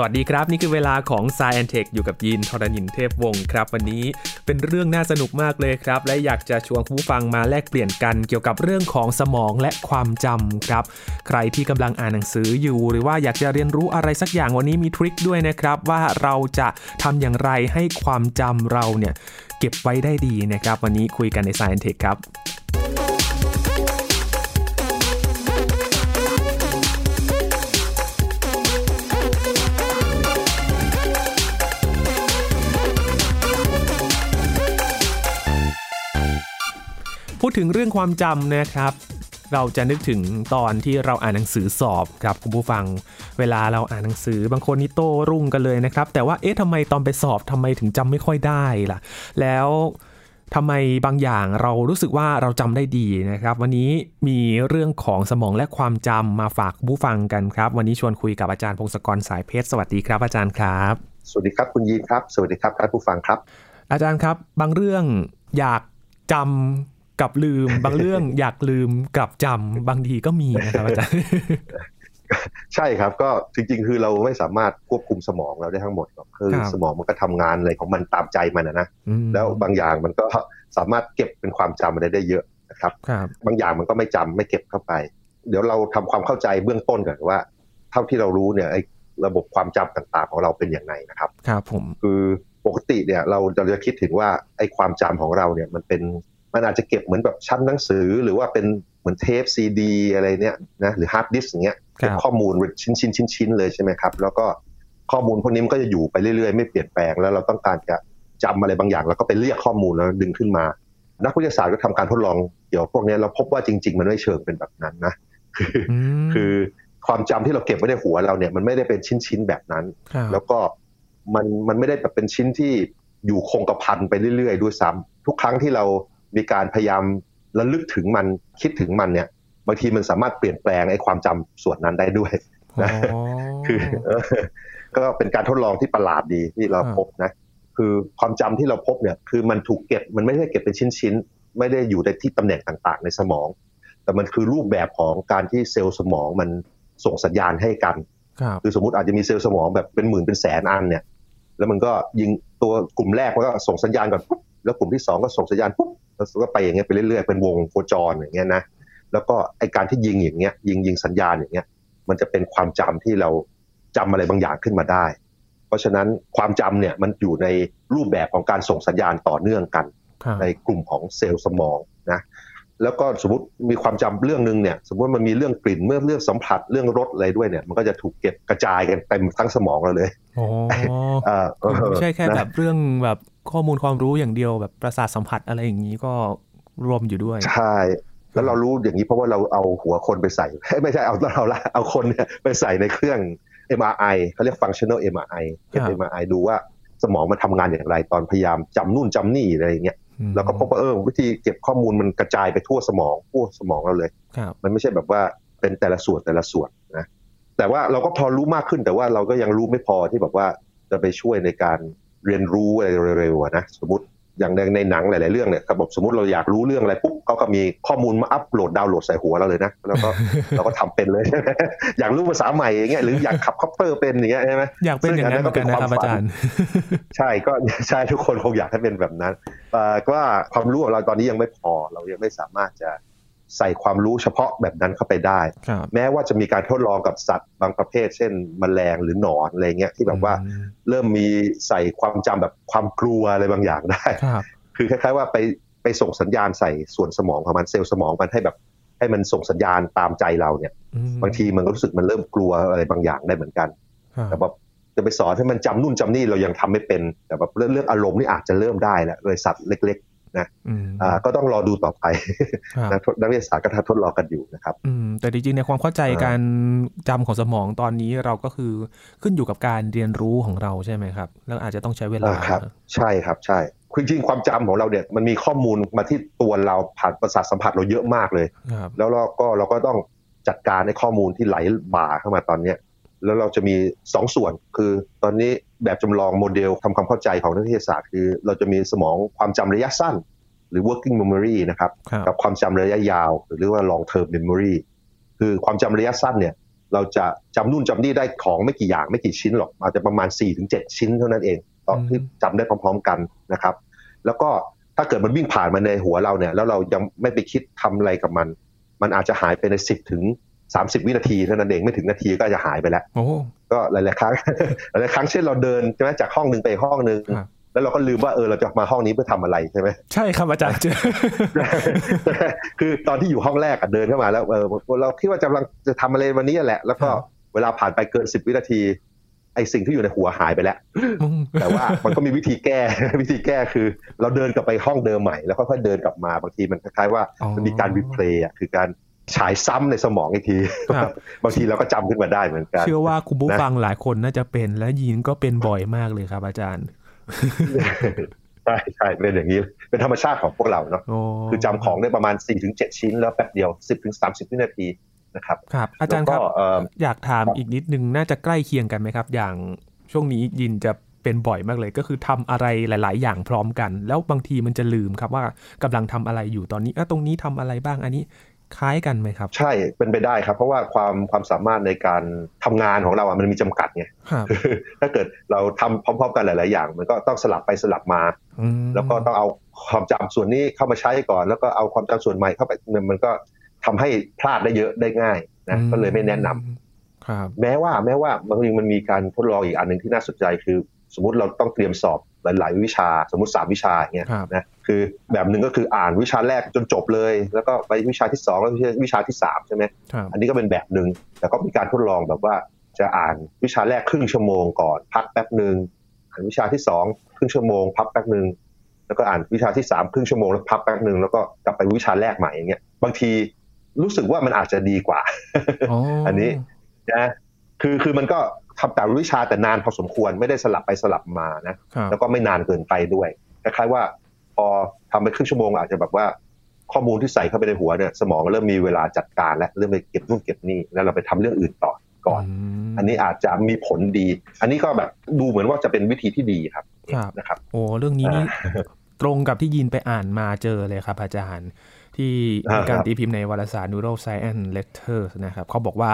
สวัสดีครับ นี่คือเวลาของ s ายแอนเทคอยู่กับยีนทรณินเทพวงศ์ครับ วันนี้เป็นเรื่องน่าสนุกมากเลยครับ และอยากจะชวนผู้ฟังมาแลกเปลี่ยนกันเกี่ยวกับเรื่องของสมองและความจำครับ ใครที่กำลังอ่านหนังสืออยู่ หรือว่าอยากจะเรียนรู้อะไรสักอย่างวันนี้มี trick ด้วยนะครับ ว่าเราจะทำอย่างไรให้ความจำเราเนี่ยเก็บไว้ได้ดีนะครับ วันนี้คุยกันใน Sci and Tech ครับ พูดถึงเรื่องความจำนะครับ เราจะนึกถึงตอนที่เราอ่านหนังสือสอบครับคุณผู้ฟัง เวลาเราอ่านหนังสือบางคนนี่โต้รุ่งกันเลยนะครับ แต่ว่าเอ๊ะทำไมตอนไปสอบทำไมถึงจำไม่ค่อยได้ล่ะ แล้วทำไมบางอย่างเรารู้สึกว่าเราจำได้ดีนะครับ วันนี้มีเรื่องของสมองและความจำมาฝากผู้ฟังกันครับ วันนี้ชวนคุยกับอาจารย์พงศกรสายเพชรสวัสดีครับ อาจารย์ครับ สวัสดีครับคุณยีนครับ สวัสดีครับท่านผู้ฟังครับ อาจารย์ครับ บางเรื่องอยากจำ กับลืม บางเรื่องอยากลืมกับจำบางทีก็มีนะครับอาจารย์ใช่ครับก็จริง ๆ คือเราไม่สามารถควบคุมสมองเราได้ทั้งหมดหรอกคือสมองมันก็ทำงานอะไรของมันตามใจมันนะนะแล้วบางอย่างมันก็สามารถเก็บเป็นความจำอะไรได้เยอะนะครับ บางอย่างมันก็ไม่จำไม่เก็บเข้าไป เดี๋ยวเราทำความเข้าใจเบื้องต้นก่อนว่า เท่าที่เรารู้เนี่ยไอ้ระบบความจำต่างๆของเราเป็นอย่างไรนะครับครับผมคือปกติเนี่ยเราเราจะคิดถึงว่าไอ้ความจำของเราเนี่ยมันเป็น มันอาจจะเก็บเหมือนแบบชั้นหนังสือ หรือว่าเป็นเหมือนเทปซีดีอะไรเนี่ยนะหรือฮาร์ดดิสก์อย่างเงี้ยเก็บข้อมูลชิ้นชิ้นชิ้นชิ้นเลยใช่ไหมครับ แล้วก็ข้อมูลพวกนี้มันก็จะอยู่ไปเรื่อยๆ ไม่เปลี่ยนแปลงแล้วเราต้องการจะจำอะไรบางอย่าง แล้วก็ไปเรียกข้อมูลแล้วดึงขึ้นมา นักวิทยาศาสตร์ก็ทำการทดลองเกี่ยวพวกนี้เราพบว่าจริง ๆ มันไม่เชิงเป็นแบบนั้นนะคือคือความจำที่เราเก็บไว้ในหัวเราเนี่ยมันไม่ได้เป็นชิ้นๆแบบนั้น แล้วก็มันมันไม่ได้แบบเป็นชิ้นที่อยู่คงกระพันไปเรื่อยๆ ด้วยซ้ำทุกครั้งที่เรา มีการพยายามระลึกถึงมันคิดถึงมันเนี่ย บางทีมันสามารถเปลี่ยนแปลงไอ้ความจำส่วนนั้นได้ด้วยนะคือก็เป็นการทดลองที่ประหลาดดีที่เราพบนะ คือความจำที่เราพบเนี่ย คือมันถูกเก็บมันไม่ได้เก็บเป็นชิ้นๆ ไม่ได้อยู่ในที่ตำแหน่งต่างๆ ในสมอง แต่มันคือรูปแบบของการที่เซลล์สมองมันส่งสัญญาณให้กันคือสมมติอาจจะมีเซลล์สมองแบบเป็นหมื่นเป็นแสนอันเนี่ย แล้วมันก็ยิงตัวกลุ่มแรกมันก็ส่งสัญญาณก่อนปุ๊บ แล้วกลุ่มที่สองก็ส่งสัญญาณปุ๊บแล้วก็ไปอย่างเงี้ยไปเรื่อยๆเป็นวงโคจรอย่างเงี้ยนะแล้วก็ไอการที่ยิงอย่างเงี้ยยิงยิงสัญญาณอย่างเงี้ยมันจะเป็นความจำที่เราจำอะไรบางอย่างขึ้นมาได้ เพราะฉะนั้นความจำเนี่ยมันอยู่ในรูปแบบของการส่งสัญญาณต่อเนื่องกัน ในกลุ่มของเซลล์สมองนะแล้วก็สมมติมีความจำเรื่องหนึ่งเนี่ยสมมติมันมีเรื่องกลิ่นเมื่อเรื่องสัมผัสเรื่องรสอะไรด้วยเนี่ย มันก็จะถูกเก็บกระจายกันเต็มทั้งสมองเราเลยอ๋อไม่ใช่แค่แบบเรื่องแบบ ข้อมูลความรู้อย่างเดียวแบบประสาทสัมผัสอะไรอย่างนี้ก็รวมอยู่ด้วยใช่แล้วเรารู้อย่างนี้เพราะว่าเราเอาหัวคนไปใส่ ไม่ใช่เอาเราละเอาคนเนี่ยไปใส่ในเครื่อง MRI เขาเรียก functional MRI เก็บ MRI ดูว่าสมองมันทำงานอย่างไรตอนพยายามจำนู่นจำนี่อะไรอย่างเงี้ยแล้วก็พบว่าเออวิธีเก็บข้อมูลมันกระจายไปทั่วสมองทั่วสมองเราเลย มันไม่ใช่แบบว่าเป็นแต่ละส่วนแต่ละส่วนนะแต่ว่าเราก็พอรู้มากขึ้นแต่ว่าเราก็ยังรู้ไม่พอที่แบบว่าจะไปช่วยในการ เรียนรู้อะไรเร็วๆนะสมมติอย่างในหนังหลาย ๆ เรื่องเนี่ยครับสมมติเราอยากรู้เรื่องอะไรปุ๊บเขาก็มีข้อมูลมาอัปโหลดดาวน์โหลดใส่หัวเราเลยนะแล้วก็เราก็ทำเป็นเลยอยากรู้ภาษาใหม่อย่างเงี้ยหรืออยากขับคอปเตอร์เป็นอย่างเงี้ยใช่ไหมอยากเป็นอย่างนั้นก็เป็นความฝันใช่ก็ใช่ทุกคนคงอยากให้เป็นแบบนั้นแต่ว่าความรู้ของเราตอนนี้ยังไม่พอเรายังไม่สามารถจะ ใส่ความรู้เฉพาะแบบนั้นเข้าไปได้ แม้ว่าจะมีการทดลองกับสัตว์บางประเภท เช่นแมลงหรือหนอนอะไรเงี้ยที่แบบว่าเริ่มมีใส่ความจำแบบความกลัวอะไรบางอย่างได้ คือคล้าย ๆ ว่าไปไปส่งสัญญาณใส่ส่วนสมองของมันเซลล์สมองมันให้แบบให้มันส่งสัญญาณตามใจเราเนี่ย บางทีมันก็รู้สึกมันเริ่มกลัวอะไรบางอย่างได้เหมือนกัน แต่แบบจะไปสอนให้มันจำนู่นจำนี่เรายังทำไม่เป็น แต่แบบเรื่องเรื่องอารมณ์นี่อาจจะเริ่มได้แล้วเลยสัตว์เล็ก นะอ่าก็ต้องรอดูต่อไปนักวิทยาศาสตร์ก็ทดลองกันอยู่นะครับแต่จริงๆในความเข้าใจการจำของสมองตอนนี้เราก็คือขึ้นอยู่กับการเรียนรู้ของเราใช่ไหมครับ แล้วอาจจะต้องใช้เวลาครับ ใช่ครับใช่จริงๆความจำของเราเนี่ยมันมีข้อมูลมาที่ตัวเราผ่านประสาทสัมผัสเราเยอะมากเลย แล้วเราก็เราก็ต้องจัดการในข้อมูลที่ไหลบ่าเข้ามาตอนเนี้ย แล้วเราจะมี2สส่วน คือตอนนี้แบบจำลองโมเดลทำความเข้าใจของนักวิทยาศาสตร์ คือเราจะมีสมองความจำระยะสั้น หรือ working memory นะครับกับความจำระยะยาว หรือว่า long term memory คือความจำระยะสั้นเนี่ยเราจะจำนู่นจำนี่ได้ของไม่กี่อย่างไม่กี่ชิ้นหรอกอาจจะประมาณ4ี่ถึงเชิ้นเท่านั้นเองตอนที่จำได้พร้อม ๆกันนะครับ แล้วก็ถ้าเกิดมันวิ่งผ่านมาในหัวเราเนี่ยแล้วเรายังไม่ไปคิดทำอะไรกับมัน มันอาจจะหายไปในสิบถึง สามสิบวินาทีเท่านั้นเองไม่ถึงนาทีก็จะหายไปแล้วก็หลายๆครั้งหลายๆครั้งเช่นเราเดินใช่ไหมจากห้องหนึ่งไปห้องหนึ่งแล้วเราก็ลืมว่าเออเราจะมาห้องนี้เพื่อทำอะไรใช่ไหมใช่ครับอาจารย์คือตอนที่อยู่ห้องแรกเดินเข้ามาแล้วเออเราคิดว่าจะกำลังจะทำอะไรวันนี้แหละ แล้วก็เวลาผ่านไปเกินสิบวินาทีไอสิ่งที่อยู่ในหัวหายไปแล้ว แต่ว่ามันก็มีวิธีแก้วิธีแก้คือ เราเดินกลับไปห้องเดิมใหม่แล้วค่อยๆเดินกลับมาบางทีมันคล้ายๆว่ามันมีการรีเพลย์อะคือการ ฉายซ้ำในสมองอีกทีบางทีเราก็จำขึ้นมาได้เหมือนกัน เชื่อว่าคุณผู้ฟังหลายคนน่าจะเป็นและยินก็เป็นบ่อยมากเลยครับ อาจารย์ใช่ใช่เป็นอย่างนี้เป็นธรรมชาติของพวกเราเนาะคือจำของได้ประมาณ4ี่ถึงเชิ้น แล้วแป๊บเดียว 10บถึงสาวินาทีนะครับครับ อาจารย์ครับอยากถามอีกนิดนึงน่าจะใกล้เคียงกันไหมครับ อย่างช่วงนี้ยินจะเป็นบ่อยมากเลย ก็คือทำอะไรหลาย ๆ อย่างพร้อมกัน แล้วบางทีมันจะลืมครับว่ากำลังทำอะไรอยู่ตอนนี้ตรงนี้ทำอะไรบ้างอันนี้ คล้ายกันไหมครับ ใช่เป็นไปได้ครับ เพราะว่าความความสามารถในการทำงานของเราอะมันมีจำกัดไงถ้าเกิดเราทำพร้อม ๆ กันหลาย ๆ อย่าง มันก็ต้องสลับไปสลับมา แล้วก็ต้องเอาความจำส่วนนี้เข้ามาใช้ก่อน แล้วก็เอาความจำส่วนใหม่เข้าไปมันก็ทำให้พลาดได้เยอะได้ง่ายนะก็เลยไม่แนะนำครับแม้ว่าแม้ว่าบางทีมันมีการทดลองอีกอันหนึ่งที่น่าสนใจคือ สมมติเราต้องเตรียมสอบ หลาย ๆ วิชาสมมติสามวิชาอย่างเงี้ยนะคือแบบหนึ่งก็คืออ่านวิชาแรกจนจบเลย แล้วก็ไปวิชาที่สองแล้ววิชาที่สามใช่ไหมอันนี้ก็เป็นแบบหนึ่งแต่ก็มีการทดลองแบบว่าจะอ่านวิชาแรกครึ่งชั่วโมงก่อน พักแป๊บหนึ่งอ่านวิชาที่สองครึ่งชั่วโมง พักแป๊บหนึ่งแล้วก็อ่านวิชาที่สามครึ่งชั่วโมงแล้วพักแป๊บหนึ่งแล้วก็กลับไปวิชาแรกใหม่อย่างเงี้ยบางทีรู้สึกว่ามันอาจจะดีกว่า อันนี้นะคือคือมันก็ ทำแต่วิชาแต่นานพอสมควรไม่ได้สลับไปสลับมานะแล้วก็ไม่นานเกินไปด้วยคล้ายๆว่า พอทำไปครึ่งชั่วโมงอาจจะแบบว่าข้อมูลที่ใส่เข้าไปในหัวเนี่ยสมองเริ่มมีเวลาจัดการและเริ่มไปเก็บนู่นเก็บนี่แล้วเราไปทำเรื่องอื่นต่อก่อน อันนี้อาจจะมีผลดี อันนี้ก็แบบดูเหมือนว่าจะเป็นวิธีที่ดีครับนะครับโอ้เรื่องนี้นี่ตรงกับที่ยินไปอ่านมาเจอเลยครับ อาจารย์ ที่มีการตีพิมพ์ในวารสาร Neuroscience Letters นะครับเขาบอกว่า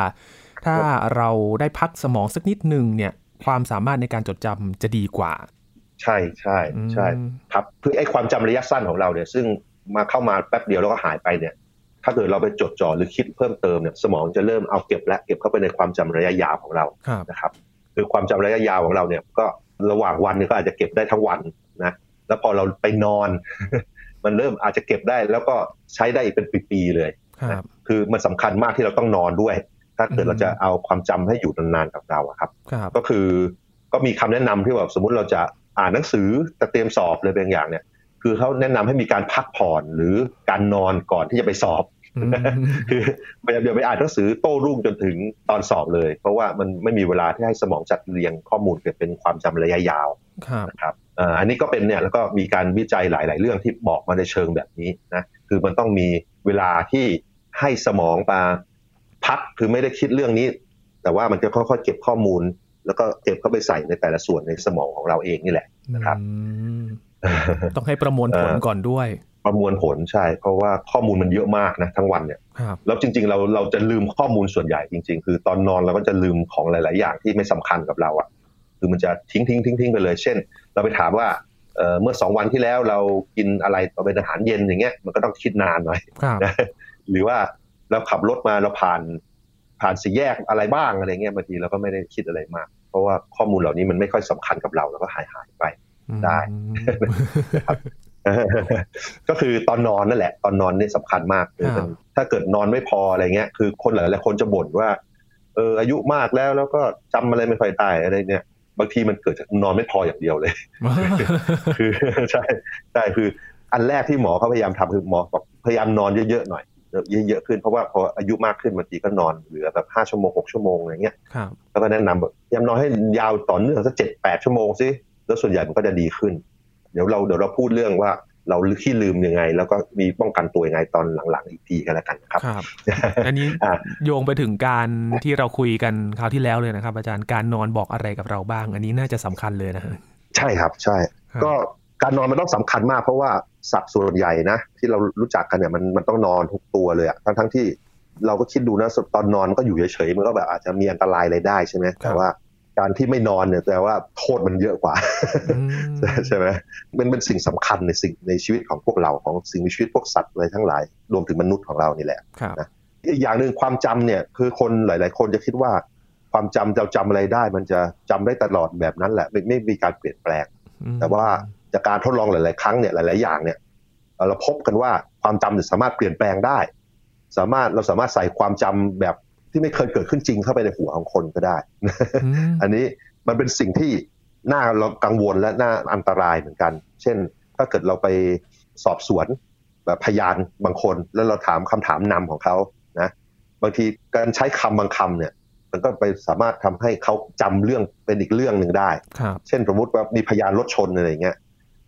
ถ้าเราได้พักสมองสักนิดหนึ่งเนี่ย ความสามารถในการจดจำจะดีกว่า ใช่ใช่ใช่ครับคือไอ้ความจำระยะสั้นของเราเนี่ย ซึ่งมาเข้ามาแป๊บเดียวแล้วก็หายไปเนี่ย ถ้าเกิดเราไปจดจ่อหรือคิดเพิ่มเติมเนี่ยสมองจะเริ่มเอาเก็บและเก็บเข้าไปในความจำระยะยาวของเรานะครับคือความจำระยะยาวของเราเนี่ย ก็ระหว่างวันเนี่ยก็อาจจะเก็บได้ทั้งวันนะแล้วพอเราไปนอน มันเริ่มอาจจะเก็บได้แล้วก็ใช้ได้เป็นปีๆเลยคือมันสำคัญมากที่เราต้องนอนด้วย ถ้าเกิดเราจะเอาความจำให้อยู่นานๆกับเราครับ ก็คือก็มีคำแนะนำที่แบบสมมุติเราจะอ่านหนังสือจะเตรียมสอบเลยบางอย่างเนี่ย คือเขาแนะนำให้มีการพักผ่อนหรือการนอนก่อนที่จะไปสอบคือเดี๋ยวไปอ่านหนังสือโต้รุ่งจนถึงตอนสอบเลย เพราะว่ามันไม่มีเวลาที่ให้สมองจัดเรียงข้อมูลเกิดเป็นความจำระยะยาวนะครับอันนี้ก็เป็นเนี่ยแล้วก็มีการวิจัยหลาย ๆ เรื่องที่บอกมาในเชิงแบบนี้นะคือมันต้องมีเวลาที่ให้สมองมา พักคือไม่ได้คิดเรื่องนี้ แต่ว่ามันจะค่อยๆเก็บข้อมูล แล้วก็เก็บเข้าไปใส่ในแต่ละส่วนในสมองของเราเองนี่แหละนะครับต้องให้ประมวลผลก่อนด้วย ประมวลผลใช่ เพราะว่าข้อมูลมันเยอะมากนะทั้งวันเนี่ยแล้วจริง ๆ เราเราจะลืมข้อมูลส่วนใหญ่จริง ๆ คือตอนนอนเราก็จะลืมของหลาย ๆ อย่างที่ไม่สำคัญกับเราอะคือมันจะทิ้งทิ้งทิ้งทิ้งไปเลย เช่น เราไปถามว่าเมื่อสองวันที่แล้วเรากินอะไรเป็นอาหารเย็นอย่างเงี้ยมันก็ต้องคิดนานหน่อยหรือว่า เราขับรถมาเราผ่านผ่านสี่แยกอะไรบ้างอะไรเงี้ยบางทีเราก็ไม่ได้คิดอะไรมาก เพราะว่าข้อมูลเหล่านี้มันไม่ค่อยสำคัญกับเราแล้วก็หายหายไปได้ก็คือตอนนอนนั่นแหละ ตอนนอนนี่สำคัญมากคือถ้าเกิดนอนไม่พออะไรเงี้ย คือคนหลายๆคนจะบ่นว่า เอออายุมากแล้วแล้วก็จำอะไรไม่ค่อยได้อะไรเนี่ย บางทีมันเกิดจากนอนไม่พออย่างเดียวเลย คือใช่ใช่คือ อันแรกที่หมอเขาพยายามทำคือหมอบอกพยายามนอนเยอะๆหน่อย เยอะๆขึ้นเพราะว่าพออายุมากขึ้นบางทีก็นอนเหลือแบบห้าชั่วโมงหกชั่วโมงอะไรเงี้ยแล้วก็แนะนำแบบยามนอนให้ยาวต่อเนื่องสักเจ็ดแปดชั่วโมงสิแล้วส่วนใหญ่มันก็จะดีขึ้น เดี๋ยวเราเดี๋ยวเราพูดเรื่องว่าเราขี้ลืมยังไง แล้วก็มีป้องกันตัวยังไงตอนหลังๆอีกทีกันแล้วกันครับครับ อันนี้โยงไปถึงการที่เราคุยกันคราวที่แล้วเลยนะครับ อาจารย์การนอนบอกอะไรกับเราบ้าง อันนี้น่าจะสำคัญเลยนะใช่ครับ ใช่ ก็ การนอนมันต้องสำคัญมากเพราะว่าสัตว์ส่วนใหญ่นะ ที่เรารู้จักกันเนี่ยมันมันต้องนอนทุกตัวเลยอะทั้งทั้งที่เราก็คิดดูนะตอนนอนก็อยู่เฉยๆมันก็แบบอาจจะมีอันตรายอะไรได้ใช่ไหมแต่ว่าการที่ไม่นอนเนี่ยแต่ว่าโทษมันเยอะกว่าใช่ไหมมันเป็นสิ่งสำคัญในสิ่งในชีวิตของพวกเราของสิ่งมีชีวิตพวกสัตว์อะไรทั้งหลาย รวมถึงมนุษย์ของเรานี่แหละนะอีกอย่างหนึ่งความจำเนี่ยคือคนหลาย ๆ คนจะคิดว่า ความจำจะจำอะไรได้ มันจะจำได้ตลอดแบบนั้นแหละไม่ไม่มีการเปลี่ยนแปลง แต่ว่า จากการทดลองหลาย ๆ ครั้งเนี่ยหลาย ๆ อย่างเนี่ยเราพบกันว่าความจำสามารถเปลี่ยนแปลงได้ สามารถเราสามารถใส่ความจำแบบที่ไม่เคยเกิดขึ้นจริงเข้าไปในหัวของคนก็ได้ อันนี้มันเป็นสิ่งที่น่าเรากังวลและน่าอันตรายเหมือนกัน เช่น ถ้าเกิดเราไปสอบสวนแบบพยานบางคน แล้วเราถามคำถามนำของเขานะบางทีการใช้คำบางคำเนี่ย มันก็ไปสามารถทำให้เขาจำเรื่องเป็นอีกเรื่องหนึ่งได้ เช่นสมมติว่ามีพยานรถชนอะไรเงี้ย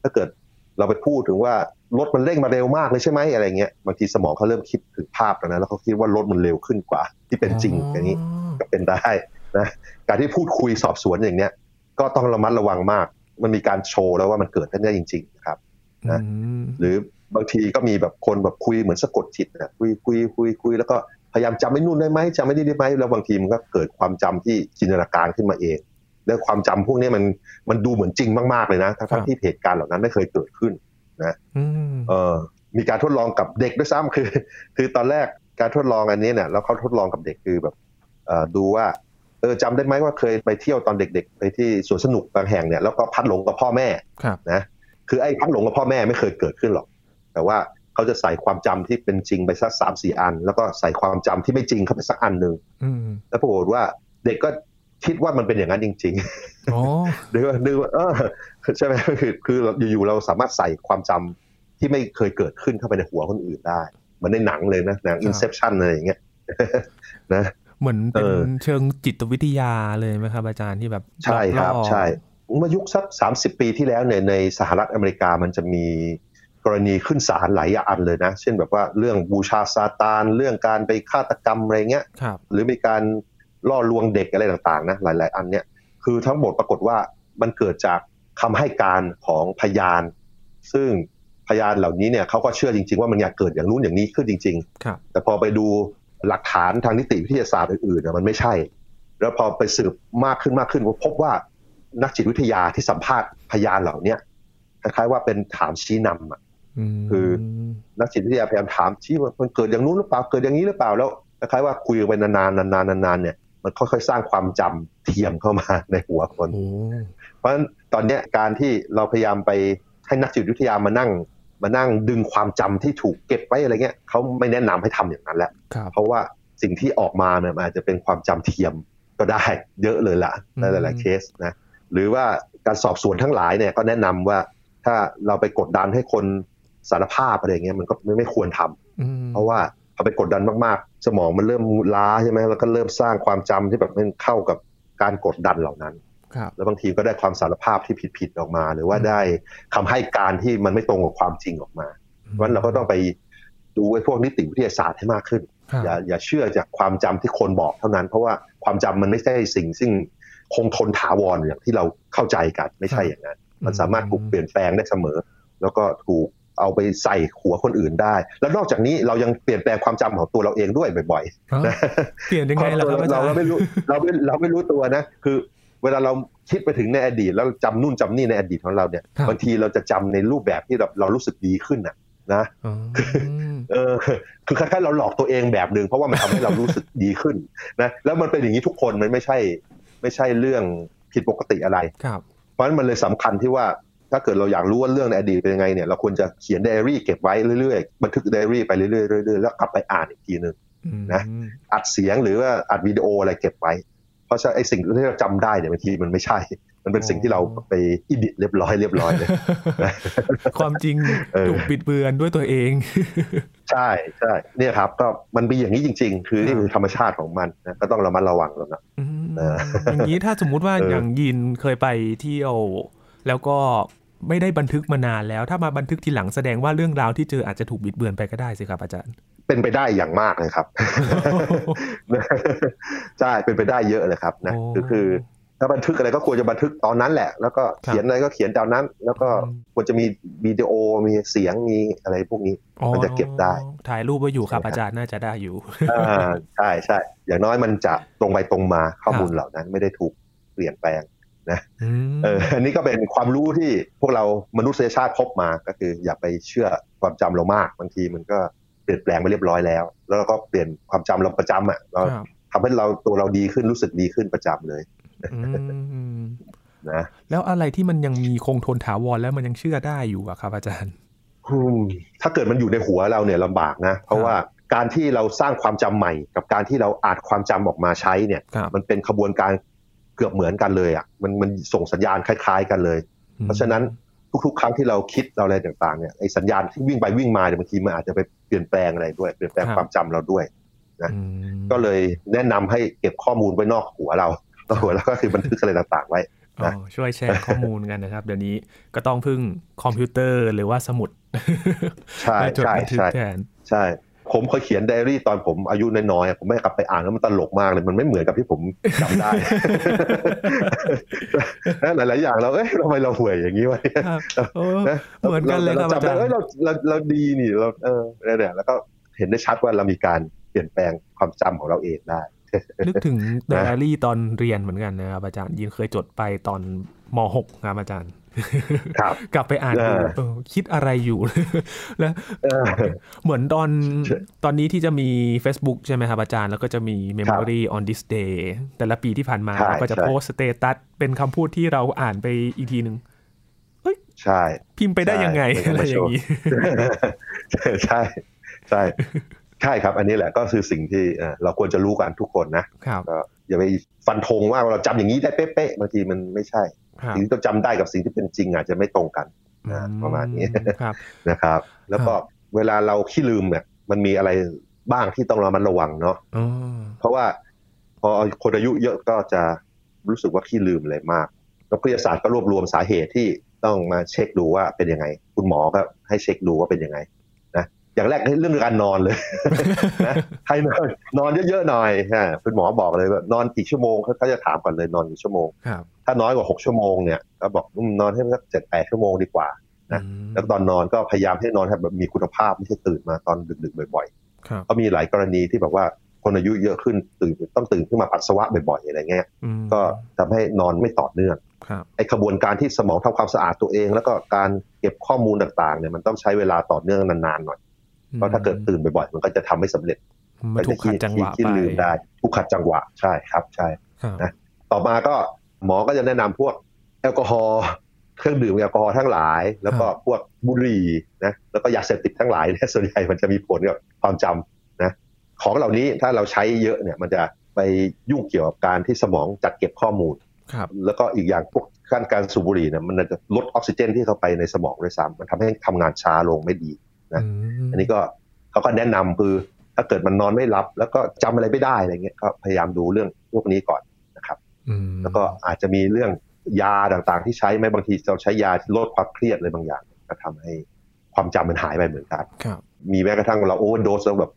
ถ้าเกิดเราไปพูดถึงว่ารถมันเร่งมาเร็วมากเลยใช่ไหมอะไรเงี้ยบางทีสมองเขาเริ่มคิดถึงภาพแล้วนะแล้วเขาคิดว่ารถมันเร็วขึ้นกว่า ที่เป็นจริงอย่างนี้ก็เป็นได้นะการที่พูดคุยสอบสวนอย่างเนี้ย ก็ต้องระมัดระวังมาก มันมีการโชว์แล้วว่ามันเกิดขึ้นได้จริงๆนะครับนะหรือบางทีก็มีแบบคนแบบคุยเหมือนสะกดจิตนะคุยคุยคุยคุยแล้วก็พยายามจำไม่นู่นได้ไหมจำไม่ได้ได้ไหมแล้วบางทีมันก็เกิดความจำที่จินตนาการขึ้นมาเอง แล้วความจำพวกนี้มันมันดูเหมือนจริงมากๆเลยนะทั้งที่เหตุการณ์เหล่านั้นไม่เคยเกิดขึ้นนะเออมีการทดลองกับเด็กด้วยซ้ำคือ คือตอนแรกการทดลองอันนี้เนี่ยแล้วเขาทดลองกับเด็กคือแบบดูว่าเออจำได้ไหมว่าเคยไปเที่ยวตอนเด็ก ๆ ไปที่สวนสนุกบางแห่งเนี่ยแล้วก็พัดหลงกับพ่อแม่นะคือไอ้พัดหลงกับพ่อแม่ไม่เคยเกิดขึ้นหรอก แต่ว่าเขาจะใส่ความจำที่เป็นจริงไปสักสามสี่อัน แล้วก็ใส่ความจำที่ไม่จริงเข้าไปสักอันหนึ่งแล้วปรากฏว่าเด็กก็ คิดว่ามันเป็นอย่างนั้นจริงๆอ๋อดูว่าดูว่าเออใช่ไหมคือคืออยู่ๆเราสามารถใส่ความจำที่ไม่เคยเกิดขึ้นเข้าไปในหัวคนอื่นได้เหมือนในหนังเลยนะหนัง Inception อะไรอย่างเงี้ยนะเหมือนเป็นเชิงจิตวิทยาเลยไหมครับ อาจารย์ที่แบบใช่ครับใช่เมื่อยุคสักสามสิบปีที่แล้วเนี่ยในสหรัฐอเมริกามันจะมีกรณีขึ้นศาลหลายอย่างเลยนะ เช่นแบบว่าเรื่องบูชาซาตาน เรื่องการไปฆาตกรรมอะไรเงี้ยหรือมีการ ล่อลวงเด็กอะไรต่างๆนะหลาย ๆ อันเนี่ยคือทั้งหมดปรากฏว่ามันเกิดจากคำให้การของพยาน ซึ่งพยานเหล่านี้เนี่ยเขาก็เชื่อจริง ๆ ว่ามันอยากเกิดอย่างนู้นอย่างนี้ขึ้นจริง ๆ แต่พอไปดูหลักฐานทางนิติวิทยาศาสตร์อื่นๆมันไม่ใช่ แล้วพอไปสืบมากขึ้นมากขึ้นพบว่านักจิตวิทยาที่สัมภาษณ์พยานเหล่าเนี้ยคล้ายๆว่าเป็นถามชี้นำอะคือนักจิตวิทยาพยายามถามชี้ว่ามันเกิดอย่างนู้นหรือเปล่าเกิดอย่างนี้หรือเปล่าแล้วคล้ายๆว่าคุยไปนานๆนานๆนานๆเนี่ย มันค่อยๆ สร้างความจำเทียมเข้ามาในหัวคน เพราะฉะนั้นตอนเนี้ยการที่เราพยายามไปให้นักจิตวิทยามานั่งมานั่งดึงความจำที่ถูกเก็บไว้อะไรเงี้ยเขาไม่แนะนำให้ทำอย่างนั้นแล้ว เพราะว่าสิ่งที่ออกมาเนี่ยอาจจะเป็นความจำเทียมก็ได้เยอะเลยล่ะในหลายๆเคสนะหรือว่าการสอบสวนทั้งหลายเนี่ยก็แนะนำว่าถ้าเราไปกดดันให้คนสารภาพอะไรเงี้ยมันก็ไม่ไม่ควรทำเพราะว่า พอไปกดดันมากๆ สมองมันเริ่มล้าใช่ไหมแล้วก็เริ่มสร้างความจำที่แบบมันเข้ากับการกดดันเหล่านั้นแล้วบางทีก็ได้ความสารภาพที่ผิดๆออกมา หรือว่าได้คำให้การที่มันไม่ตรงกับความจริงออกมาเพราะฉะนั้นเราก็ต้องไปดูไอ้พวกนิติวิทยาศาสตร์ให้มากขึ้น อย่าอย่าเชื่อจากความจำที่คนบอกเท่านั้น เพราะว่าความจำมันไม่ใช่สิ่งซึ่งคงทนถาวรอย่างที่เราเข้าใจกันไม่ใช่อย่างนั้น มันสามารถถูกเปลี่ยนแปลงได้เสมอ แล้วก็ถูก เอาไปใส่หัวคนอื่นได้ แล้วนอกจากนี้เรายังเปลี่ยนแปลงความจำของตัวเราเองด้วยบ่อยๆเปลี่ยนยังไงล่ะครับเราไม่รู้เราไม่เราไม่รู้ตัวนะ คือเวลาเราคิดไปถึงในอดีตแล้วจำนู่นจำนี่ในอดีตของเราเนี่ยบางทีเราจะจำในรูปแบบที่เราเรารู้สึกดีขึ้นน่ะนะเออคือคล้ายๆเราหลอกตัวเองแบบหนึ่งเพราะว่ามันทำให้เรารู้สึกดีขึ้นนะแล้วมันเป็นอย่างนี้ทุกคนมันไม่ใช่ ไม่ใช่เรื่องผิดปกติอะไรครับเพราะฉะนั้นมันเลยสำคัญที่ว่า ถ้าเกิดเราอยากรู้ว่าเรื่องในอดีตเป็นยังไงเนี่ยเราควรจะเขียนไดอารี่เก็บไว้เรื่อยๆบันทึกไดอารี่ไปเรื่อยๆเรื่อยๆแล้วกลับไปอ่านอีกทีหนึ่งนะอัดเสียงหรือว่าอัดวิดีโออะไรเก็บไว้ เพราะฉะนั้นไอ้สิ่งที่เราจำได้เนี่ยบางทีมันไม่ใช่ มันเป็นสิ่งที่เราไปอิดิตเรียบร้อยเรียบร้อยเลยความจริงถูกปิดเบือนด้วยตัวเอง ใช่ใช่เนี่ยครับ ก็มันเป็นอย่างนี้จริง ๆ คือนี่คือธรรมชาติของมันนะก็ต้องระมัดระวังแล้วนะอย่างนี้ถ้าสมมุติว่าอย่างยินเคยไปเที่ยวแล้วก็ ไม่ได้บันทึกมานานแล้ว ถ้ามาบันทึกทีหลังแสดงว่าเรื่องราวที่เจออาจจะถูกบิดเบือนไปก็ได้สิครับอาจารย์ เป็นไปได้อย่างมากเลยครับใช่เป็นไปได้เยอะเลยครับนะคือคือถ้าบันทึกอะไรก็ควรจะบันทึกตอนนั้นแหละ แล้วก็เขียนอะไรก็เขียนตอนนั้น แล้วก็ควรจะมีวิดีโอมีเสียงมีอะไรพวกนี้มันจะเก็บได้ ถ่ายรูปไว้อยู่ครับอาจารย์น่าจะได้อยู่อ่าใช่ใช่อย่างน้อยมันจะตรงไปตรงมาข้อมูลเหล่านั้นไม่ได้ถูกเปลี่ยนแปลง นะเอออันนี้ก็เป็นความรู้ที่พวกเรามนุษยชาติพบมาก็คือ อย่าไปเชื่อความจำเรามากบางทีมันก็เปลี่ยนแปลงไปเรียบร้อยแล้ว แล้วก็เปลี่ยนความจำเราประจำอะเราทำให้เราตัวเราดีขึ้นรู้สึกดีขึ้นประจำเลยนะแล้วอะไรที่มันยังมีคงทนถาวรแล้วมันยังเชื่อได้อยู่อะครับอาจารย์ถ้าเกิดมันอยู่ในหัวเราเนี่ยลำบากนะ เพราะว่าการที่เราสร้างความจำใหม่ กับการที่เราอาจความจำออกมาใช้เนี่ย มันเป็นขบวนการ เกือบเหมือนกันเลยอะมันมันส่งสัญญาณคล้าย ๆ กันเลย เพราะฉะนั้นทุกๆ ครั้งที่เราคิดเราอะไรต่างๆเนี่ยไอ้สัญญาณที่วิ่งไปวิ่งมาเนี่ยบางทีมันอาจจะไปเปลี่ยนแปลงอะไรด้วย เปลี่ยนแปลงความจำเราด้วยนะก็เลยแนะนำให้เก็บข้อมูลไว้นอกหัวเรานอกหัวแล้วก็คือบันทึกอะไรต่างๆไว้นะช่วยแชร์ข้อมูลกันนะครับ เดี๋ยวนี้ก็ต้องพึ่งคอมพิวเตอร์หรือว่าสมุดใช่ใช่ใช่ใช่ ผมเคยเขียนไดอารี่ตอนผมอายุน้อยๆผมไม่กลับไปอ่านแล้วมันตลกมากเลย มันไม่เหมือนกับที่ผมจำได้หลายๆอย่างเราเอ้ยทำไมเราห่วยอย่างนี้วะเหมือนกันเลยครับอาจารย์เราเราเราดีนี่เราเออเนี่ยแล้วก็เห็นได้ชัดว่าเรามีการเปลี่ยนแปลงความจำของเราเองได้นึกถึงไดอารี่ตอนเรียนเหมือนกันนะครับอาจารย์ยินเคยจดไปตอนม .6 ครับอาจารย์ครับ กลับไปอ่านดูคิดอะไรอยู่ แล้วเหมือนตอนตอนนี้ที่จะมี Facebook ใช่ไหมครับอาจารย์ แล้วก็จะมี Memory on this day แต่ละปีที่ผ่านมาก็จะโพสสเตตัสเป็นคำพูดที่เราอ่านไปอีกทีหนึ่งใช่ พิมพ์ไปได้ยังไงอะไรอย่างนี้ใช่ใช่ใช่ครับ อันนี้แหละก็คือสิ่งที่เราควรจะรู้กันทุกคนนะก็ อย่าไปฟันธงว่าเราจำอย่างนี้ได้เป๊ะๆบางทีมันไม่ใช่สิ่งที่เราจำได้กับสิ่งที่เป็นจริงอาจจะไม่ตรงกันนะประมาณนี้นะครับ แล้วก็เวลาเราขี้ลืมเนี่ยมันมีอะไรบ้างที่ต้องเรามันระวังเนาะเพราะว่าพอคนอายุเยอะก็จะรู้สึกว่าขี้ลืมอะไรมากนักวิทยาศาสตร์ก็รวบรวมสาเหตุที่ต้องมาเช็คดูว่าเป็นยังไง คุณหมอก็ให้เช็คดูว่าเป็นยังไง อย่างแรกเรื่องการนอนเลยนะให้นอนนอนเยอะๆหน่อยฮะคุณหมอบอกเลยว่านอนกี่ชั่วโมงเขาจะถามก่อนเลยนอนกี่ชั่วโมง ถ้าน้อยกว่าหกชั่วโมงเนี่ยก็บอกนอนให้สักเจ็ดแปดชั่วโมงดีกว่านะแล้วตอนนอนก็พยายามให้นอนแบบมีคุณภาพไม่ใช่ตื่นมาตอนดึกๆบ่อยๆก็มีหลายกรณีที่แบบว่าคนอายุเยอะขึ้นตื่นต้องตื่นขึ้นมาปัสสาวะบ่อยๆอะไรเงี้ยก็ทำให้นอนไม่ต่อเนื่องไอ้ขบวนการที่สมองทำความสะอาดตัวเอง แล้วก็การเก็บข้อมูลต่างๆเนี่ยมันต้องใช้เวลาต่อเนื่องนานๆหน่อย เพราะถ้าเกิดตื่นบ่อยๆมันก็จะทำให้สำเร็จมันถูกขัดจังหวะไปลืมได้ถูกขัดจังหวะใช่ครับใช่นะต่อมาก็หมอก็จะแนะนำพวกแอลกอฮอล์เครื่องดื่มแอลกอฮอล์ทั้งหลาย แล้วก็พวกบุหรี่นะแล้วก็ยาเสพติดทั้งหลายเนี่ยส่วนใหญ่มันจะมีผลกับความจำนะของเหล่านี้ถ้าเราใช้เยอะเนี่ยมันจะไปยุ่งเกี่ยวกับการที่สมองจัดเก็บข้อมูลครับแล้วก็อีกอย่างพวกขั้นการสูบบุหรี่เนี่ยมันจะลดออกซิเจนที่เข้าไปในสมองด้วยซ้ำมันทำให้ทำงานช้าลงไม่ดี นะอันนี้ก็เขาก็แนะนำคือถ้าเกิดมันนอนไม่หลับ แล้วก็จำอะไรไม่ได้อะไรเงี้ยก็พยายามดูเรื่องพวกนี้ก่อนนะครับแล้วก็อาจจะมีเรื่องยาต่างๆ ที่ใช้ไหมบางทีเราใช้ยาลดความเครียดอะไรบางอย่างก็ทำให้ความจำมันหายไปเหมือนกันมีแม้กระทั่งเราโอเวอร์โดสแล้วแบบ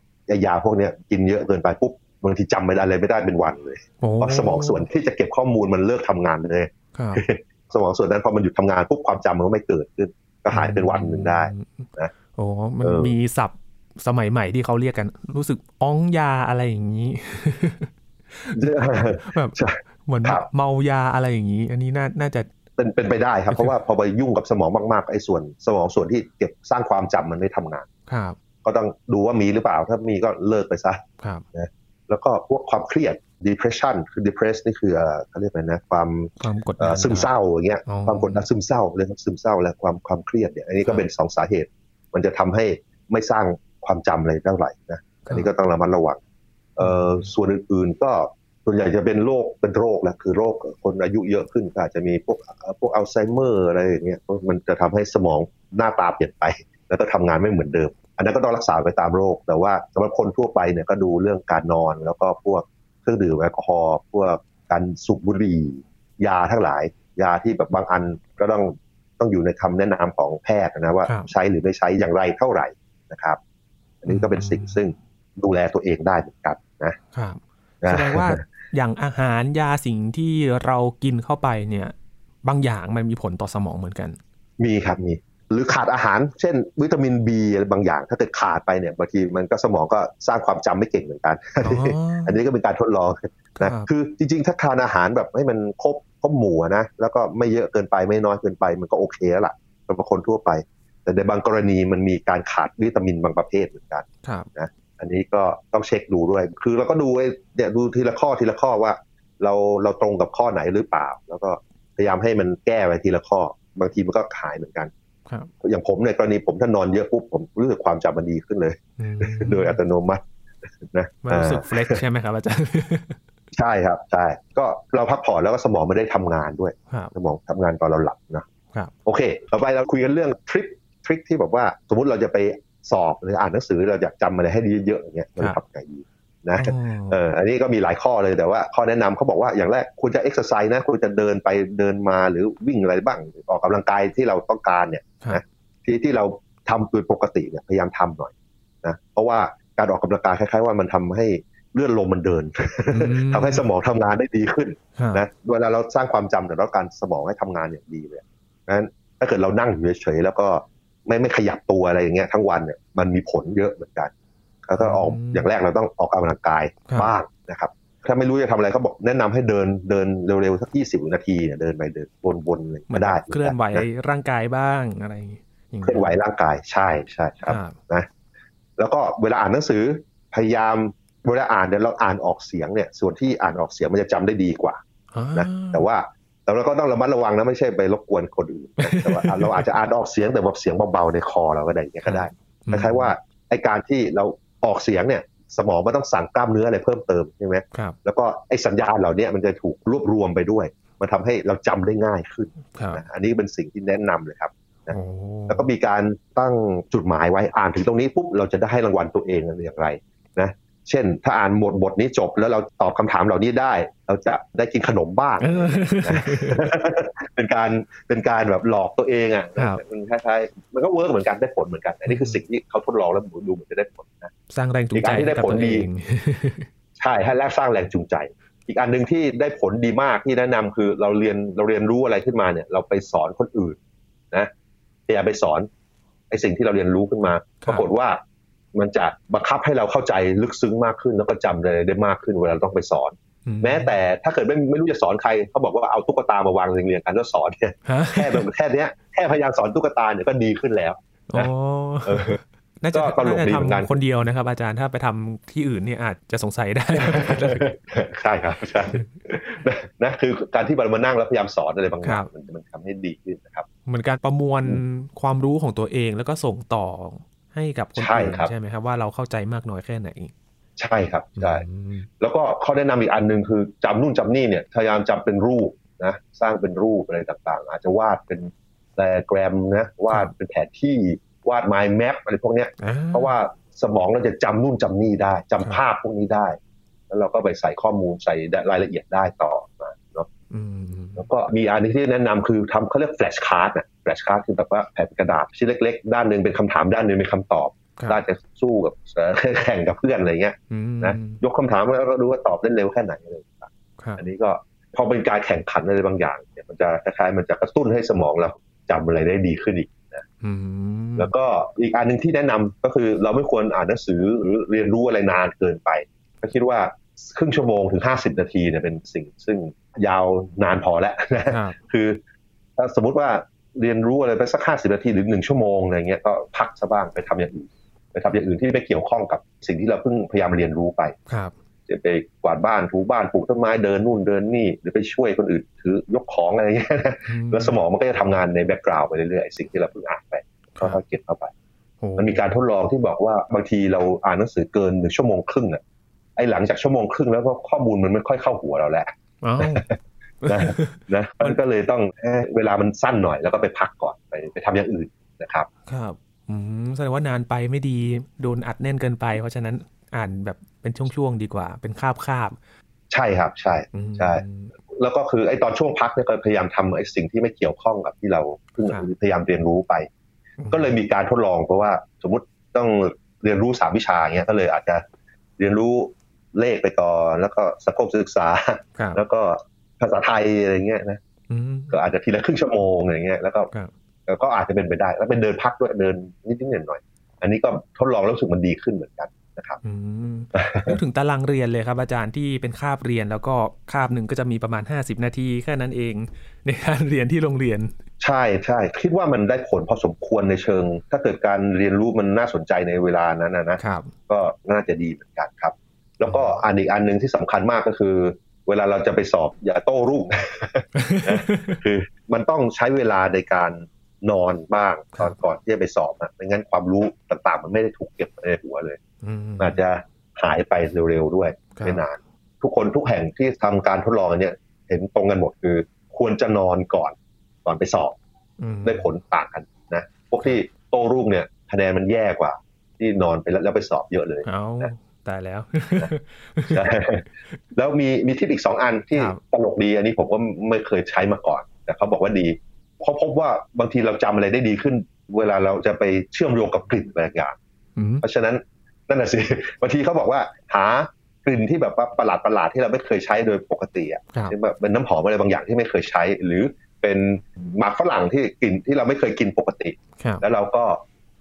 ยาพวกเนี้ยกินเยอะเกินไปปุ๊บบางทีจำไม่ได้อะไรไม่ได้เป็นวันเลยเพราะสมองส่วนที่จะเก็บข้อมูลมันเลิกทำงานเลยสมองส่วนนั้นพอมันหยุดทำงานปุ๊บความจำมันก็ไม่เกิดขึ้น ก็หายเป็นวันหนึ่งได้นะโอ้มันมีศัพท์สมัยใหม่ที่เขาเรียกกัน รู้สึกอ้องยาอะไรอย่างนี้แบบเหมือนเมายาอะไรอย่างนี้ อันนี้น่าน่าจะเป็นเป็นไปได้ครับ เพราะว่าพอไปยุ่งกับสมองมากๆไอ้ส่วน สมองส่วนที่เก็บสร้างความจำมันไม่ทำงานครับ ก็ต้องดูว่ามีหรือเปล่า ถ้ามีก็เลิกไปซะครับนะแล้วก็พวกความเครียด depression คือ depress นี่คือเขาเรียกอะไรนะ ความความกดซึมเศร้าอย่างเงี้ยความกดดันซึมเศร้าเรื่องซึมเศร้าและความความเครียดเนี่ยอันนี้ก็เป็นสองสาเหตุ มันจะทำให้ไม่สร้างความจำอะไรเท่าไหร่นะอันนี้ก็ต้องระมัดระวังเอ่อส่วนอื่นๆก็ส่วนใหญ่จะเป็นโรคเป็นโรคแหละคือโรคคนอายุเยอะขึ้นอาจจะมีพวกพวกอัลไซเมอร์อะไรอย่างเงี้ยมันจะทำให้สมองหน้าตาเปลี่ยนไป แล้วก็ทำงานไม่เหมือนเดิม อันนั้นก็ต้องรักษาไปตามโรค แต่ว่าสำหรับคนทั่วไปเนี่ยก็ดูเรื่องการนอน แล้วก็พวกเครื่องดื่มแอลกอฮอล์พวกการสูบบุหรี่ยาทั้งหลาย ยาที่แบบบางอันก็ต้อง ต้องอยู่ในคำแนะนำของแพทย์นะว่าใช้หรือไม่ใช้อย่างไรเท่าไหร่นะครับ อันนี้ก็เป็นสิ่งซึ่งดูแลตัวเองได้เหมือนกันนะครับแสดงว่าอย่างอาหารยาสิ่งที่เรากินเข้าไปเนี่ย บางอย่างมันมีผลต่อสมองเหมือนกัน มีครับมีหรือขาดอาหาร เช่น วิตามินบีอะไรบางอย่าง ถ้าเกิดขาดไปเนี่ยบางทีมันก็สมองก็สร้างความจำไม่เก่งเหมือนกัน อันนี้ก็เป็นการทดลองนะคือจริงๆ ถ้าทานอาหารแบบให้มันครบ ครบหมู่นะแล้วก็ไม่เยอะเกินไปไม่น้อยเกินไป มันก็โอเคแล้วล่ะสำหรับคนทั่วไป แต่ในบางกรณีมันมีการขาดวิตามินบางประเภทเหมือนกันนะอันนี้ก็ต้องเช็คดูด้วย คือเราก็ดูเนี่ยดูทีละข้อทีละข้อว่า เราเราตรงกับข้อไหนหรือเปล่า แล้วก็พยายามให้มันแก้ไปทีละข้อ บางทีมันก็หายเหมือนกันอย่างผมในกรณีผมถ้านอนเยอะปุ๊บผมรู้สึกความจำมันดีขึ้นเลย โดยอัตโนมัตินะมันรู้สึกเฟล็กใช่ไหมครับอาจารย์ ใช่ครับใช่ก็เราพักผ่อนแล้วก็สมองไม่ได้ทำงานด้วย สมองทำงานตอนเราหลับนะโอเค ต่อไปเราคุยกันเรื่อง trick trick ที่แบบว่า สมมุติเราจะไปสอบหรืออ่านหนังสือเราอยากจำอะไรให้ดีเยอะๆอย่างเงี้ยมันทำไงดีนะเอออันนี้ก็มีหลายข้อเลยแต่ว่าข้อแนะนำเขาบอกว่าอย่างแรกคุณจะเอ็กซ์ไซส์นะคุณจะเดินไปเดินมาหรือวิ่งอะไรบ้างออกกำลังกายที่เราต้องการเนี่ยนะที่ที่เราทำโดยปกติเนี่ยพยายามทำหน่อยนะเพราะว่าการออกกำลังกายคล้ายๆว่ามันทำให้ เลื่อนลมมันเดินทำให้สมองทำงานได้ดีขึ้นนะเวลาเราสร้างความจำเนี่ยเราการสมองให้ทำงานอย่างดีเลยนั้นถ้าเกิดเรานั่งอยู่เฉยๆแล้วก็ไม่ไม่ขยับตัวอะไรอย่างเงี้ยทั้งวันเนี่ยมันมีผลเยอะเหมือนกันแล้วก็ออกอย่างแรกเราต้องออกกำลังกายบ้างนะครับ ถ้าไม่รู้จะทำอะไรเขาบอกแนะนำให้เดินเดินเร็วๆสักยี่สิบนาทีเนี่ยเดินไปเดินวนๆเลยมาได้เคลื่อนไหวร่างกายบ้างอะไรเคลื่อนไหวร่างกายใช่ใช่ครับนะแล้วก็เวลาอ่านหนังสือพยายาม เวลาอ่านเนี่ยเราอ่านออกเสียงเนี่ย ส่วนที่อ่านออกเสียงมันจะจำได้ดีกว่านะแต่ว่าแต่เราก็ต้องระมัดระวังนะไม่ใช่ไปรบกวนคนอื่นแต่ว่าเราอาจจะอ่านออกเสียงแต่แบบเสียงเบาๆในคอเราก็ได้อย่างนี้ก็ได้คล้ายๆว่าไอการที่เราออกเสียงเนี่ย สมองมันต้องสั่งกล้ามเนื้ออะไรเพิ่มเติมใช่ไหมแล้วก็ไอสัญญาณเหล่านี้มันจะถูกรวบรวมไปด้วย มันทำให้เราจำได้ง่ายขึ้นนะอันนี้เป็นสิ่งที่แนะนำเลยครับแล้วก็มีการตั้งจุดหมายไว้อ่านถึงตรงนี้ปุ๊บเราจะได้ให้รางวัลตัวเองอย่างไรนะ เช่น ถ้าอ่านหมดบทนี้จบแล้วเราตอบคำถามเหล่านี้ได้ เราจะได้กินขนมบ้าง เป็นการเป็นการแบบหลอกตัวเองอะมันคล้ายๆมันก็เวิร์กเหมือนกันได้ผลเหมือนกันอันนี้คือสิ่งที่เขาทดลองแล้วดูเหมือนจะได้ผลนะสร้างแรงจูงใจที่ได้ผลดีใช่ให้แรกสร้างแรงจูงใจ อีกอันหนึ่งที่ได้ผลดีมากที่แนะนำคือเราเรียนเราเรียนรู้อะไรขึ้นมาเนี่ย เราไปสอนคนอื่นนะพยายามไปสอนไอ้สิ่งที่เราเรียนรู้ขึ้นมาปรากฏว่า มันจะบังคับให้เราเข้าใจลึกซึ้งมากขึ้นแล้วก็จำอะไรได้มากขึ้นเวลาต้องไปสอน แม้แต่ถ้าเกิดไม่ไม่รู้จะสอนใครเขาบอกว่าเอาตุ๊กตามาวางเรียงๆกันแล้วสอนเนี่ยแค่แบบแค่เนี้ยแค่พยายามสอนตุ๊กตาเนี่ยก็ดีขึ้นแล้วน่าจะตลกดีเหมือนกันคนเดียวนะครับ อาจารย์ถ้าไปทำที่อื่นเนี่ยอาจจะสงสัยได้ใช่ครับใช่นะคือการที่เรามานั่งแล้วพยายามสอนอะไรบางอย่างมันมันทำให้ดีขึ้นนะครับเหมือนการประมวลความรู้ของตัวเองแล้วก็ส่งต่อ ให้กับคนอื่นใช่ไหมครับว่าเราเข้าใจมากน้อยแค่ไหนใช่ครับใช่แล้วก็ข้อแนะนำอีกอันหนึ่งคือจำนู่นจำนี่เนี่ยพยายามจำเป็นรูปนะสร้างเป็นรูปอะไรต่างๆ อาจจะวาดเป็นแปลแกรมนะวาดเป็นแผนที่วาดไมล์แมปอะไรพวกเนี้ยเพราะว่าสมองเราจะจำนู่นจำนี่ได้จำภาพพวกนี้ได้ แล้วเราก็ไปใส่ข้อมูลใส่รายละเอียดได้ต่อมาเนาะ แล้วก็มีอันที่แนะนำคือทำเขาเรียกแฟลชการ์ดนะแฟลชการ์ดคือแบบว่าแผ่นกระดาษชิ้นเล็ก ๆ ด้านหนึ่งเป็นคำถามด้านหนึ่งเป็นคำตอบด้านจะสู้กับแข่งกับเพื่อนอะไรเงี้ยนะยกคำถามแล้วก็ดูว่าตอบได้เร็วแค่ไหนเลยอันนี้ก็พอเป็นการแข่งขันอะไรบางอย่างเนี่ยมันจะคล้ายๆมันจะกระตุ้นให้สมองเราจำอะไรได้ดีขึ้นอีกนะแล้วก็อีกอันหนึ่งที่แนะนำก็คือเราไม่ควรอ่านหนังสือหรือเรียนรู้อะไรนานเกินไปก็คิดว่า ครึ่งชั่วโมงถึงห้าสิบนาทีเนี่ยเป็นสิ่งซึ่งยาวนานพอแล้วนะคือถ้าสมมุติว่าเรียนรู้อะไรไปสักห้าสิบนาทีหรือหนึ่งชั่วโมงอะไรเงี้ยก็พักซะบ้างไปทำอย่างอื่นไปทำอย่างอื่นที่ไม่เกี่ยวข้องกับสิ่งที่เราเพิ่งพยายามเรียนรู้ไปครับจะไปกวาดบ้านถูบ้านปลูกต้นไม้เดินนู่นเดินนี่ หรือไปช่วยคนอื่นถือยกของอะไรเงี้ยแล้วสมองมันก็จะทำงานใน background ไปเรื่อยๆสิ่งที่เราเพิ่งอ่านไปก็ค่อยเก็บเข้าไปมันมีการทดลองที่บอกว่าบางทีเราอ่านหนังสือเกินหนึ่งชั่วโมงครึ่งอะไอ้หลังจากชั่วโมงครึ่งแล้วก็ข้อมูลมันไม่ค่อยเข้าหัวเราแล้วนะนะมันก็เลยต้องเวลามันสั้นหน่อยแล้วก็ไปพักก่อนไปไปทำอย่างอื่นนะครับ ครับอืมแสดงว่านานไปไม่ดีโดนอัดแน่นเกินไป เพราะฉะนั้นอ่านแบบเป็นช่วงๆดีกว่า เป็นคาบคาบใช่ครับใช่ใช่แล้วก็คือไอ้ตอนช่วงพักเนี่ยก็พยายามทำไอ้สิ่งที่ไม่เกี่ยวข้องกับที่เราเพิ่งพยายามเรียนรู้ไป ก็เลยมีการทดลองเพราะว่าสมมติต้องเรียนรู้สามวิชาเงี้ยก็เลยอาจจะเรียนรู้ เลขไปก่อน แล้วก็สังคมศึกษา แล้วก็ภาษาไทยอะไรเงี้ยนะก็อาจจะทีละครึ่งชั่วโมงอะไรเงี้ยแล้วก็ก็อาจจะเป็นไปได้ แล้วเป็นเดินพักด้วยเดินนิดนิดหน่อยหน่อยอันนี้ก็ทดลองแล้วรู้สึกมันดีขึ้นเหมือนกันนะครับนึกถึงตารางเรียนเลยครับ อาจารย์ที่เป็นคาบเรียนแล้วก็คาบหนึ่งก็จะมีประมาณ 50 นาทีแค่นั้นเอง ในการเรียนที่โรงเรียน ใช่ใช่คิดว่ามันได้ผลพอสมควรในเชิง ถ้าเกิดการเรียนรู้มันน่าสนใจในเวลานั้นนะครับก็น่าจะดีเหมือนกันครับ แล้วก็อันอีกอันหนึ่งที่สำคัญมากก็คือ เวลาเราจะไปสอบอย่าโต้รุ่งคือมันต้องใช้เวลาในการนอนบ้างตอนก่อนที่จะไปสอบนะไม่งั้นความรู้ต่างๆ มันไม่ได้ถูกเก็บในหัวเลยอาจจะหายไปเร็วๆด้วยไม่นาน ทุกคนทุกแห่งที่ทำการทดลองอันนี้เห็นตรงกันหมดคือ ควรจะนอนก่อนก่อนไปสอบได้ผลต่างกันนะพวกที่โต้รุ่งเนี่ยคะแนนมันแย่กว่า ที่นอนไปแล้วไปสอบเยอะเลยเอา ตายแล้วแล้วมีมีทิปอีกสองอันที่ตลกดี อันนี้ผมก็ไม่เคยใช้มาก่อน แต่เขาบอกว่าดีเพราะพบว่าบางทีเราจำอะไรได้ดีขึ้น เวลาเราจะไปเชื่อมโยงกับกลิ่นบางอย่าง เพราะฉะนั้นนั่นแหะสิบางทีเขาบอกว่า หากลิ่นที่แบบว่าประหลาดประหลาดที่เราไม่เคยใช้โดยปกติอะแบบเป็นน้ำหอมอะไรบางอย่างที่ไม่เคยใช้ หรือเป็นหมากฝรั่งที่กลิ่นที่เราไม่เคยกินปกติ แล้วเราก็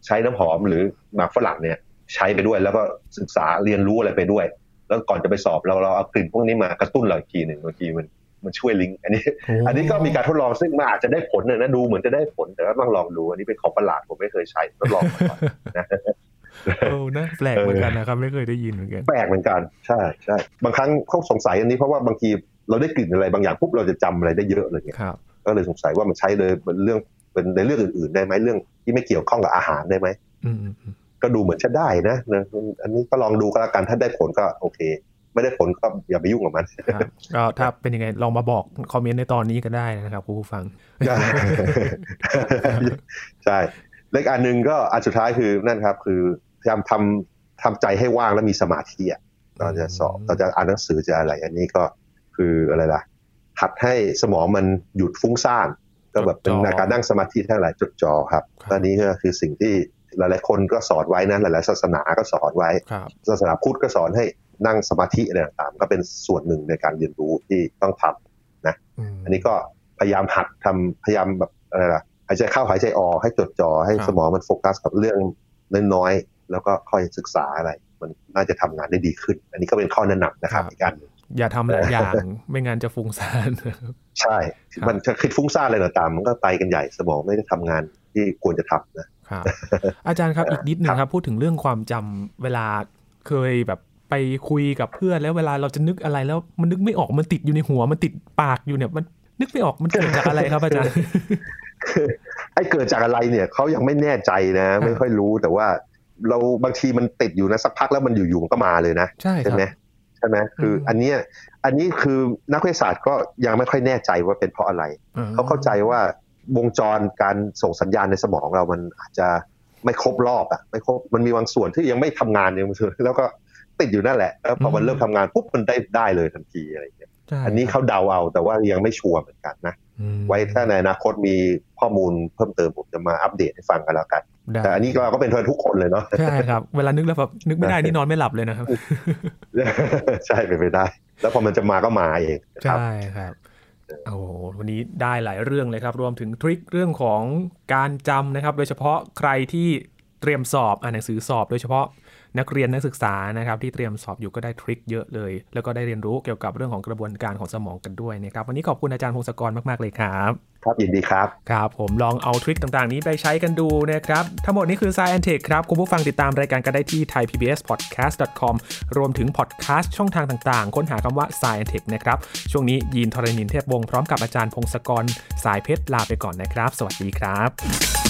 ใช้น้ำหอมหรือหมากฝรั่งเนี่ย ใช้ไปด้วย แล้วก็ศึกษาเรียนรู้อะไรไปด้วย แล้วก่อนจะไปสอบเราเราเอากลิ่นพวกนี้มากระตุ้นเราอีกทีหนึ่งบางทีมันมันช่วยลิงก์อันนี้ อันนี้ก็มีการทดลองซึ่งมันอาจจะได้ผลนะดูเหมือนจะได้ผลแต่ก็ต้องลองดูอันนี้เป็นของประหลาดผมไม่เคยใช้ทดลองมาก่อนนะโอ้นะแปลกเหมือนกันนะครับ ไม่เคยได้ยินเหมือนกันแปลกเหมือนกันใช่ใช่บางครั้งเขาสงสัยอันนี้เพราะว่าบางทีเราได้กลิ่นอะไรบางอย่างปุ๊บเราจะจำอะไรได้เยอะเลยเนี่ยก็เลยสงสัยว่ามันใช้เลยเป็นเรื่องเป็นในเรื่องอื่น ๆ ได้ไหมเรื่องที่ไม่เกี่ยวข้องกับอาหารได้ไหม ก็ดูเหมือนจะได้นะอันนี้ก็ลองดูก็แล้วกันถ้าได้ผลก็โอเค ไม่ได้ผลก็อย่าไปยุ่งกับมันก็ถ้าเป็นยังไงลองมาบอกคอมเมนต์ในตอนนี้ก็ได้นะครับคุณผู้ฟังใช่เล็กอันหนึ่งก็อันสุดท้ายคือนั่นครับ คือพยายามทำทำใจให้ว่างแล้วมีสมาธิอะตอนจะสอบตอนจะอ่านหนังสือจะอะไร อันนี้ก็คืออะไรล่ะหัดให้สมองมันหยุดฟุ้งซ่าน ก็แบบเป็นการนั่งสมาธิทั้งหลายจดจ่อครับอันนี้ก็คือสิ่งที่ หลาย ๆ คนก็สอนไว้นะหลาย ๆ ศาสนาก็สอนไว้ ศาสนาพุทธก็สอนให้นั่งสมาธิอะไรต่างๆก็เป็นส่วนหนึ่งในการเรียนรู้ที่ต้องทำนะ อันนี้ก็พยายามหัดทำพยายามแบบอะไรล่ะหายใจเข้าหายใจออกให้จดจ่อให้สมองมันโฟกัสกับเรื่องน้อยๆแล้วก็ค่อยศึกษาอะไร มันน่าจะทำงานได้ดีขึ้น อันนี้ก็เป็นข้อแนะนำนะครับในการอย่าทำหลายอย่างไม่งั้นจะฟุ้งซ่านใช่ มันจะคิดฟุ้งซ่านอะไรต่างๆมันก็ไปกันใหญ่สมองไม่ได้ทำงานที่ควรจะทำนะ ครับอาจารย์ครับอีกนิดหนึ่งครับ พูดถึงเรื่องความจำเวลาเคยแบบไปคุยกับเพื่อนแล้วเวลาเราจะนึกอะไรแล้วมันนึกไม่ออกมันติดอยู่ในหัว มันติดปากอยู่เนี่ยมันนึกไม่ออกมันเกิดจากอะไรครับอาจารย์ไอ้เกิดจากอะไรเนี่ยเขายังไม่แน่ใจนะ ไม่ค่อยรู้แต่ว่า เราบางทีมันติดอยู่นะสักพักแล้วมันอยู่ๆก็มาเลยนะใช่ใช่ไหมใช่ไหมคืออันนี้อันนี้คือนักวิทยาศาสตร์ก็ยังไม่ค่อยแน่ใจว่าเป็นเพราะอะไรเขาเข้าใจว่า วงจรการส่งสัญญาณในสมองเรามันอาจจะไม่ครบรอบอะไม่ครบมันมีบางส่วนที่ยังไม่ทำงานยังแล้วก็ติดอยู่นั่นแหละแล้วพอมันเริ่มทำงานปุ๊บมันได้ได้เลยทันทีอะไรอย่างเงี้ยอันนี้เขาเดาเอาแต่ว่ายังไม่ชัวร์เหมือนกันนะ ไว้ถ้าในอนาคตมีข้อมูลเพิ่มเติมผมจะมาอัปเดตให้ฟังกันแล้วกัน แต่อันนี้เราก็เป็นเพื่อนทุกคนเลยเนาะใช่ครับเวลานึกแล้วแบบนึกไม่ได้นี่นอนไม่หลับเลยนะครับ ใช่เป็นไปได้ แล้วพอมันจะมาก็มาเองใช่ครับ โอ้วันนี้ได้หลายเรื่องเลยครับ รวมถึงทริคเรื่องของการจำนะครับ โดยเฉพาะใครที่เตรียมสอบอ่านหนังสือสอบ โดยเฉพาะ นักเรียนนักศึกษานะครับที่เตรียมสอบอยู่ก็ได้ทริคเยอะเลย แล้วก็ได้เรียนรู้เกี่ยวกับเรื่องของกระบวนการของสมองกันด้วยนะครับวันนี้ขอบคุณอาจารย์พงศกรมาก ๆ เลยครับครับยินดีครับ ครับผมลองเอาทริคต่างๆ นี้ไปใช้กันดูนะครับ ทั้งหมดนี้คือ Science Tech ครับ คุณผู้ฟังติดตามรายการกันได้ที่ thaipbspodcast.com รวมถึงพอดแคสต์ช่องทางต่างๆ ค้นหาคำว่า Science Tech นะครับ ช่วงนี้ยีนทรณินเทพวงศ์พร้อมกับอาจารย์พงศกร สายเพชรลาไปก่อนนะครับ สวัสดีครับ